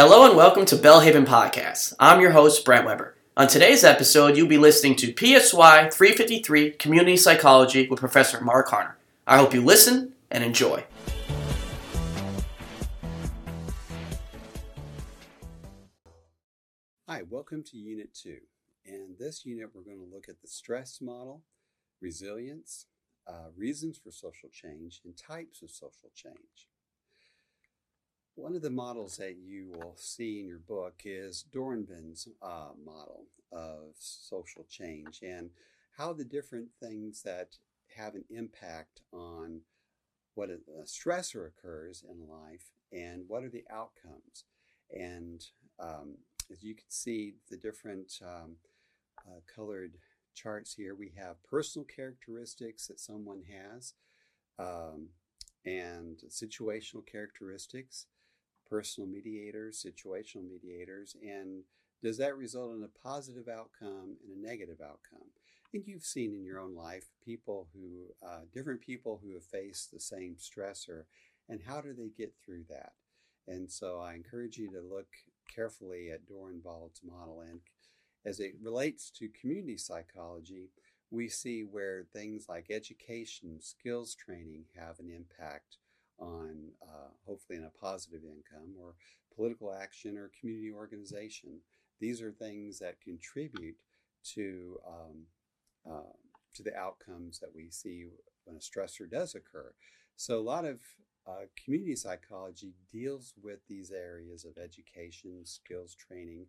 Hello and welcome to Belhaven Podcast. I'm your host, Brent Weber. On today's episode, you'll be listening to PSY 353 Community Psychology with Professor Mark Harner. I hope you listen and enjoy. Hi, welcome to Unit 2. In this unit, we're going to look at the stress model, resilience, uh, reasons for social change, and types of social change. One of the models that you will see in your book is Dohrenwend's uh, model of social change and how the different things that have an impact on what a, a stressor occurs in life and what are the outcomes. And um, as you can see, the different um, uh, colored charts here, we have personal characteristics that someone has um, and situational characteristics personal mediators, situational mediators, and does that result in a positive outcome and a negative outcome? And you've seen in your own life people who, uh, different people who have faced the same stressor, and how do they get through that? And so I encourage you to look carefully at Dohrenwend's model. And as it relates to community psychology, we see where things like education, skills training have an impact on uh, hopefully in a positive income or political action or community organization. These are things that contribute to um, uh, to the outcomes that we see when a stressor does occur. So a lot of uh, community psychology deals with these areas of education, skills training,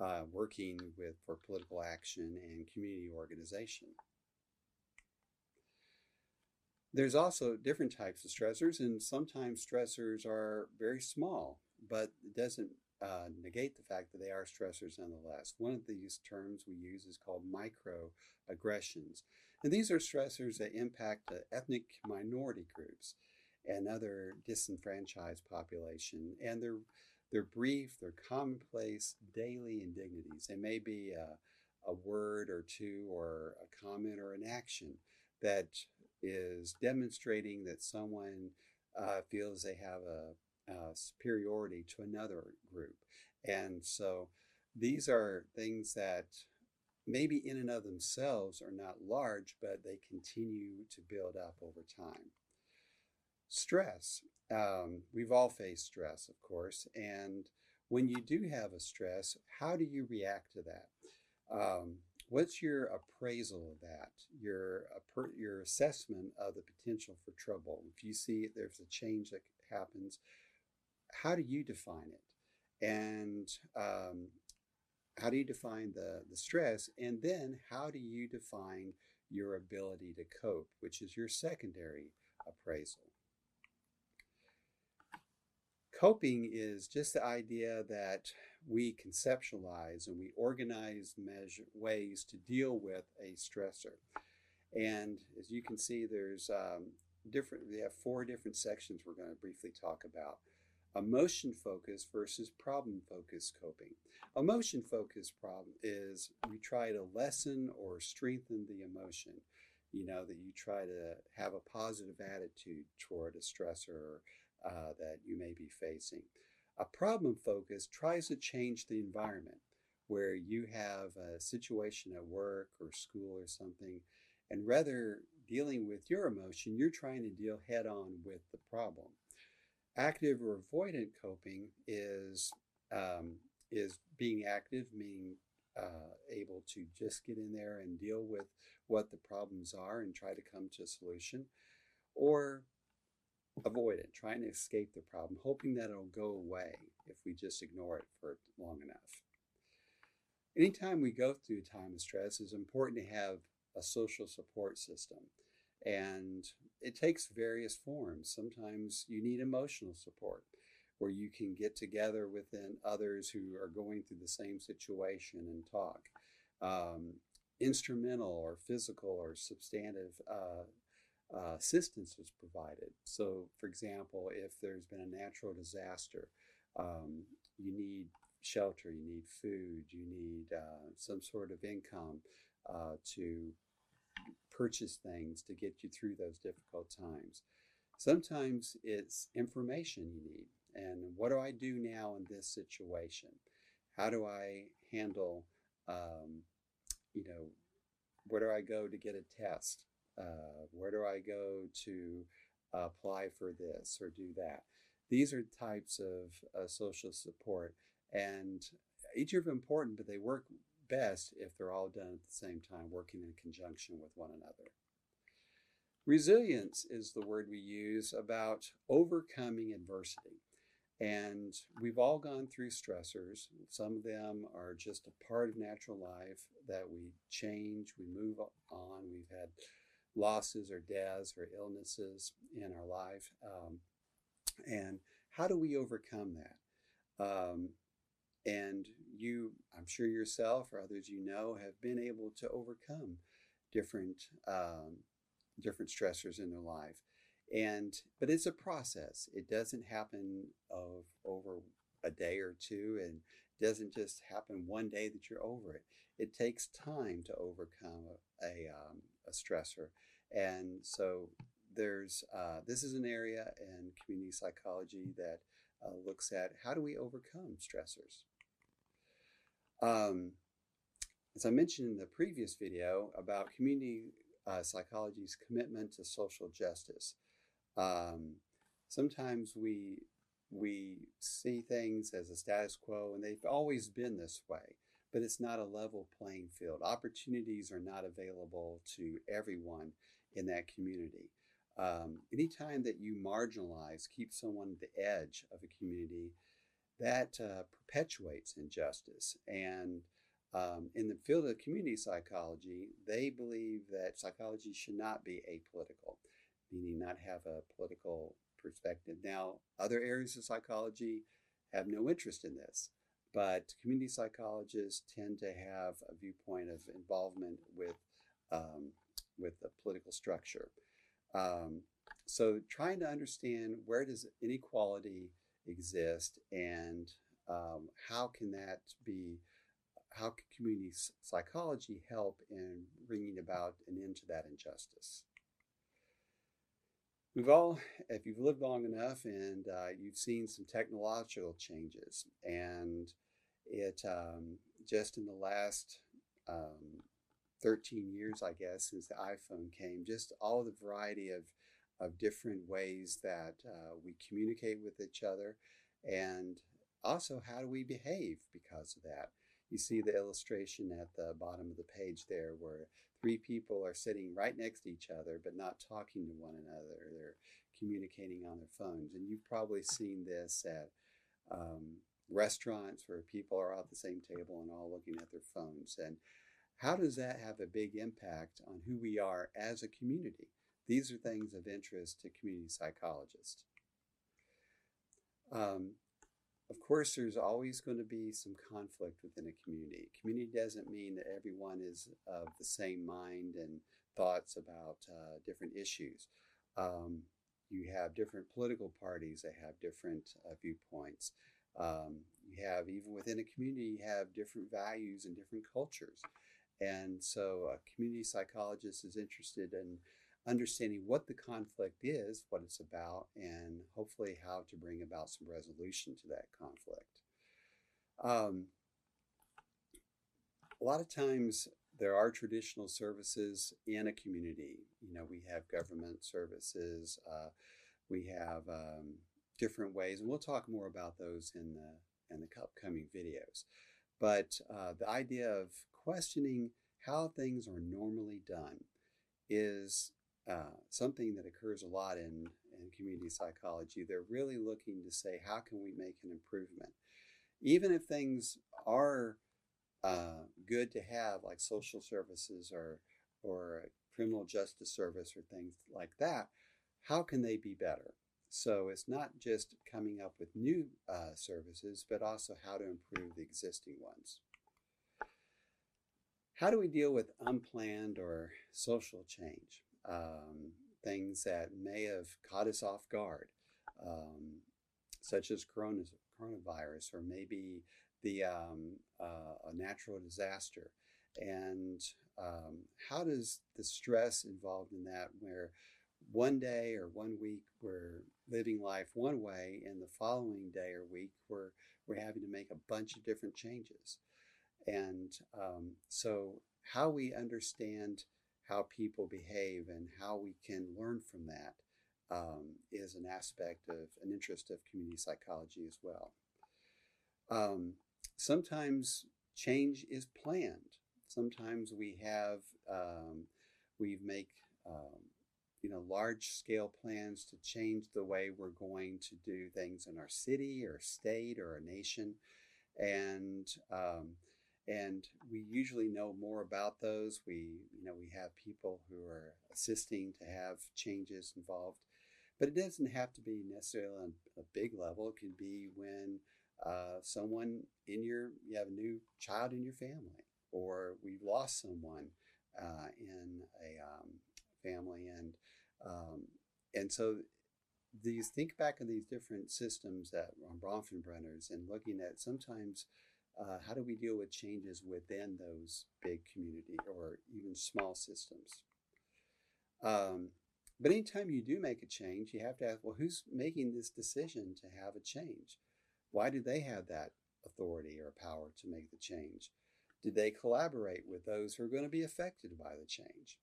uh, working with for political action and community organization. There's also different types of stressors, and sometimes stressors are very small, but it doesn't uh, negate the fact that they are stressors nonetheless. One of these terms we use is called microaggressions. And these are stressors that impact ethnic minority groups and other disenfranchised population. And they're, they're brief, they're commonplace daily indignities. They may be a, a word or two or a comment or an action that is demonstrating that someone uh, feels they have a, a, superiority to another group. And so these are things that maybe in and of themselves are not large, but they continue to build up over time. Stress. Um, we've all faced stress, of course. And when you do have a stress, how do you react to that? Um, What's your appraisal of that? Your your assessment of the potential for trouble. If you see there's a change that happens, how do you define it? And um, how do you define the the stress? And then how do you define your ability to cope, which is your secondary appraisal? Coping is just the idea that we conceptualize and we organize measure, ways to deal with a stressor. And as you can see, there's um, different, we have four different sections we're going to briefly talk about. Emotion focused versus problem focused coping. Emotion focused problem is we try to lessen or strengthen the emotion. You know, that you try to have a positive attitude toward a stressor uh, that you may be facing. A problem focus tries to change the environment where you have a situation at work or school or something, and rather dealing with your emotion, you're trying to deal head on with the problem. Active or avoidant coping is um, is being active, meaning uh, able to just get in there and deal with what the problems are and try to come to a solution, or avoid it, trying to escape the problem, hoping that it'll go away if we just ignore it for long enough. Anytime we go through time of stress, it's important to have a social support system. And it takes various forms. Sometimes you need emotional support, where you can get together within others who are going through the same situation and talk. Um, instrumental or physical or substantive uh, uh, assistance is provided. So, for example, if there's been a natural disaster, um, you need shelter, you need food, you need uh, some sort of income uh, to purchase things to get you through those difficult times. Sometimes it's information you need. And what do I do now in this situation? How do I handle, um, you know, where do I go to get a test? Uh, where do I go to apply for this or do that? These are types of uh, social support, and each of them important, but they work best if they're all done at the same time, working in conjunction with one another. Resilience is the word we use about overcoming adversity. And we've all gone through stressors. Some of them are just a part of natural life that we change, we move on. We've had losses or deaths or illnesses in our life. Um, and how do we overcome that? Um, and you, I'm sure yourself or others you know, have been able to overcome different um, different stressors in their life. And but it's a process. It doesn't happen of over a day or two, and doesn't just happen one day that you're over it. It takes time to overcome a a, um, a stressor, and so there's uh, this is an area in community psychology that uh, looks at how do we overcome stressors. Um, as I mentioned in the previous video about community uh, psychology's commitment to social justice, um, sometimes we we see things as a status quo, and they've always been this way. But it's not a level playing field. Opportunities are not available to everyone in that community. Um, anytime that you marginalize, keep someone at the edge of a community, that uh, perpetuates injustice. And um, in the field of community psychology, they believe that psychology should not be apolitical, meaning not have a political perspective. Now, other areas of psychology have no interest in this, but community psychologists tend to have a viewpoint of involvement with um, with the political structure. Um, so, trying to understand where does inequality exist and um, how can that be how can community psychology help in bringing about an end to that injustice? We've all, if you've lived long enough and uh, you've seen some technological changes, and it um, just in the last um, 13 years, I guess, since the iPhone came, just all the variety of, of different ways that uh, we communicate with each other, and also how do we behave because of that you see the illustration at the bottom of the page there where three people are sitting right next to each other but not talking to one another. They're communicating on their phones. And you've probably seen this at um, restaurants where people are at the same table and all looking at their phones. And how does that have a big impact on who we are as a community? These are things of interest to community psychologists. Um, of course, there's always going to be some conflict within a community. Community doesn't mean that everyone is of the same mind and thoughts about uh, different issues. Um, you have different political parties that have different uh, viewpoints. Um, you have, even within a community, you have different values and different cultures. And so a community psychologist is interested in understanding what the conflict is, what it's about, and hopefully how to bring about some resolution to that conflict. Um, a lot of times there are traditional services in a community. You know, we have government services, uh, we have um, different ways, and we'll talk more about those in the in the upcoming videos. But uh, the idea of questioning how things are normally done is uh, something that occurs a lot in, in community psychology. They're really looking to say, how can we make an improvement? Even if things are uh, good to have, like social services or, or criminal justice service or things like that, how can they be better? So it's not just coming up with new uh, services, but also how to improve the existing ones. How do we deal with unplanned or social change? Um, things that may have caught us off guard, um, such as corona, coronavirus or maybe the um, uh, a natural disaster. And um, how does the stress involved in that, where one day or one week we're living life one way, and the following day or week we're we're having to make a bunch of different changes. And um, so, how we understand how people behave and how we can learn from that um, is an aspect of an interest of community psychology as well. Um, sometimes change is planned. Sometimes we have um, we make um, you know large scale plans to change the way we're going to do things in our city or state or a nation, and um, and we usually know more about those. We you know we have people who are assisting to have changes involved, but it doesn't have to be necessarily on a big level. It can be when uh, someone in your you have a new child in your family, or we've lost someone uh, in a um, family, and um, and so these think back on these different systems that on Bronfenbrenner's and looking at sometimes uh, how do we deal with changes within those big community or even small systems. Um, but anytime you do make a change, you have to ask, well, who's making this decision to have a change? Why do they have that authority or power to make the change? Did they collaborate with those who are going to be affected by the change?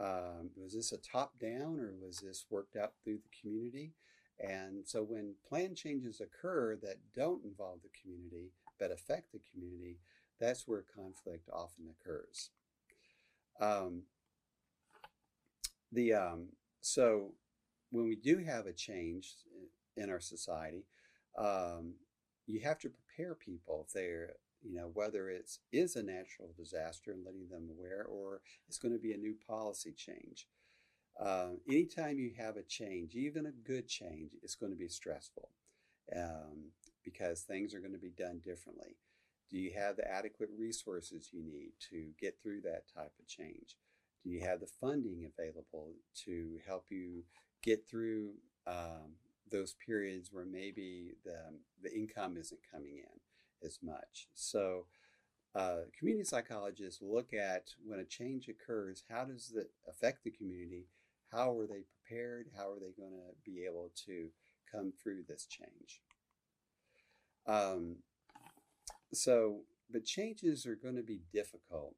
Um, was this a top down or was this worked out through the community? And so when plan changes occur that don't involve the community but affect the community, that's where conflict often occurs. Um, the um, so when we do have a change in our society, um, you have to prepare people if they're you know whether it's is a natural disaster and letting them aware or it's going to be a new policy change uh, anytime you have a change even a good change it's going to be stressful um, because things are going to be done differently do you have the adequate resources you need to get through that type of change do you have the funding available to help you get through um, those periods where maybe the, the income isn't coming in as much. So, uh, community psychologists look at when a change occurs, how does it affect the community? How are they prepared? How are they going to be able to come through this change? Um, so, but changes are going to be difficult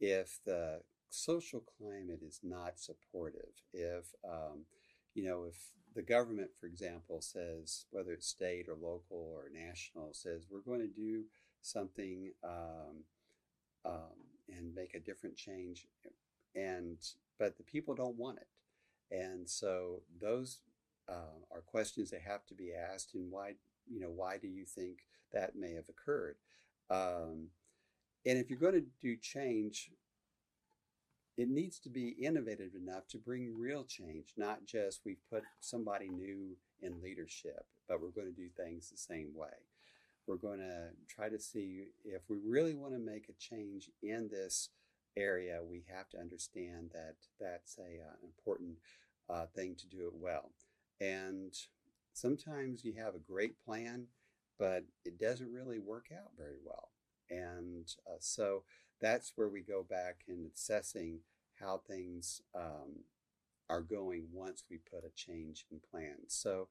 if the social climate is not supportive. If um, you know, if the government, for example, says, whether it's state or local or national, says we're going to do something um, um, and make a different change, and but the people don't want it, and so those uh, are questions that have to be asked. And why, you know, why do you think that may have occurred? Um, and if you're going to do change, it needs to be innovative enough to bring real change, not just we've put somebody new in leadership, but we're going to do things the same way. We're going to try to see if we really want to make a change in this area, we have to understand that that's a, uh, important uh, thing to do it well. And sometimes you have a great plan, but it doesn't really work out very well. And uh, so that's where we go back in assessing how things um, are going once we put a change in plan. So,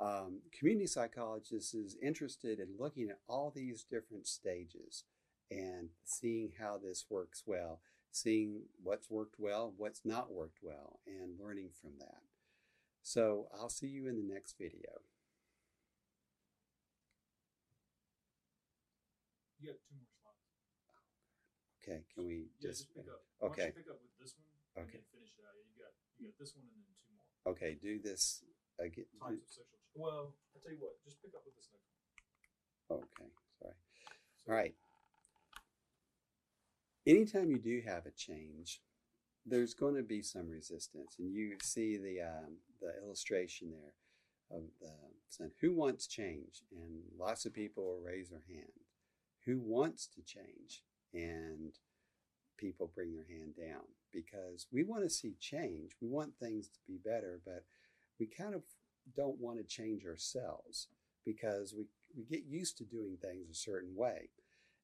um, community psychologist is interested in looking at all these different stages and seeing how this works well, seeing what's worked well, what's not worked well, and learning from that. So, I'll see you in the next video. You got two more Okay, can we Yeah, just, just pick up. Okay. you pick up with this one Okay. finish it out. You got you got this one and then two more okay, do this again. types of social. Well, I tell you what, just pick up with this next one. Okay, sorry. So, All right. Anytime you do have a change, there's going to be some resistance, and you see the um, the illustration there of the saying, "Who wants change?" And lots of people will raise their hand. Who wants to change? And people bring their hand down because we want to see change. We want things to be better, but we kind of don't want to change ourselves because we, we get used to doing things a certain way.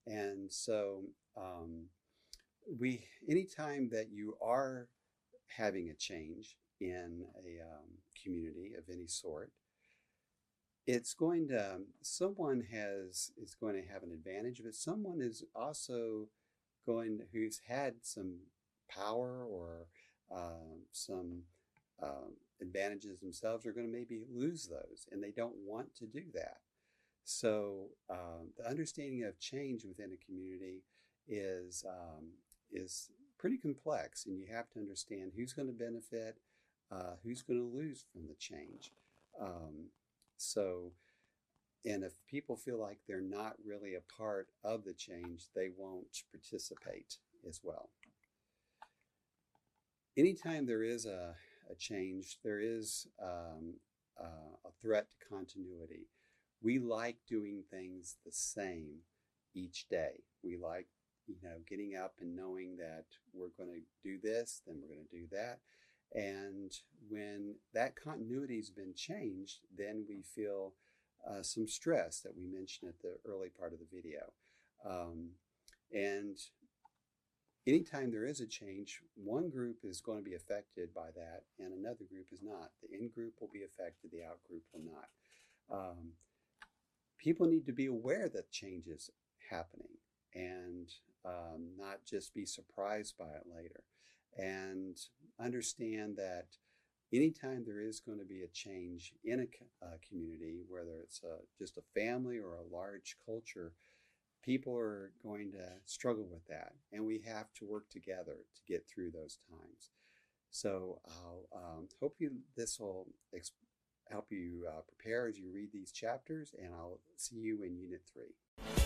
And so, um, we anytime that you are having a change, in a um, community of any sort, it's going to someone has is going to have an advantage, but someone is also going to, who's had some power or uh, some um, advantages themselves are going to maybe lose those, and they don't want to do that. So um, the understanding of change within a community is um, is pretty complex, and you have to understand who's going to benefit, uh, who's going to lose from the change. Um, so, and if people feel like they're not really a part of the change, they won't participate as well. Anytime there is a, a change, there is um, uh, a threat to continuity. We like doing things the same each day. We like you know, getting up and knowing that we're going to do this, then we're going to do that. And when that continuity has been changed, then we feel uh, some stress that we mentioned at the early part of the video. Um, and anytime there is a change, one group is going to be affected by that, and another group is not. The in group will be affected, the out group will not. Um, people need to be aware that change is happening and um, not just be surprised by it later. And understand that anytime there is going to be a change in a, a community, whether it's a, just a family or a large culture, people are going to struggle with that. And we have to work together to get through those times. So I'll um, hope you this will help you uh, prepare as you read these chapters, and I'll see you in Unit 3.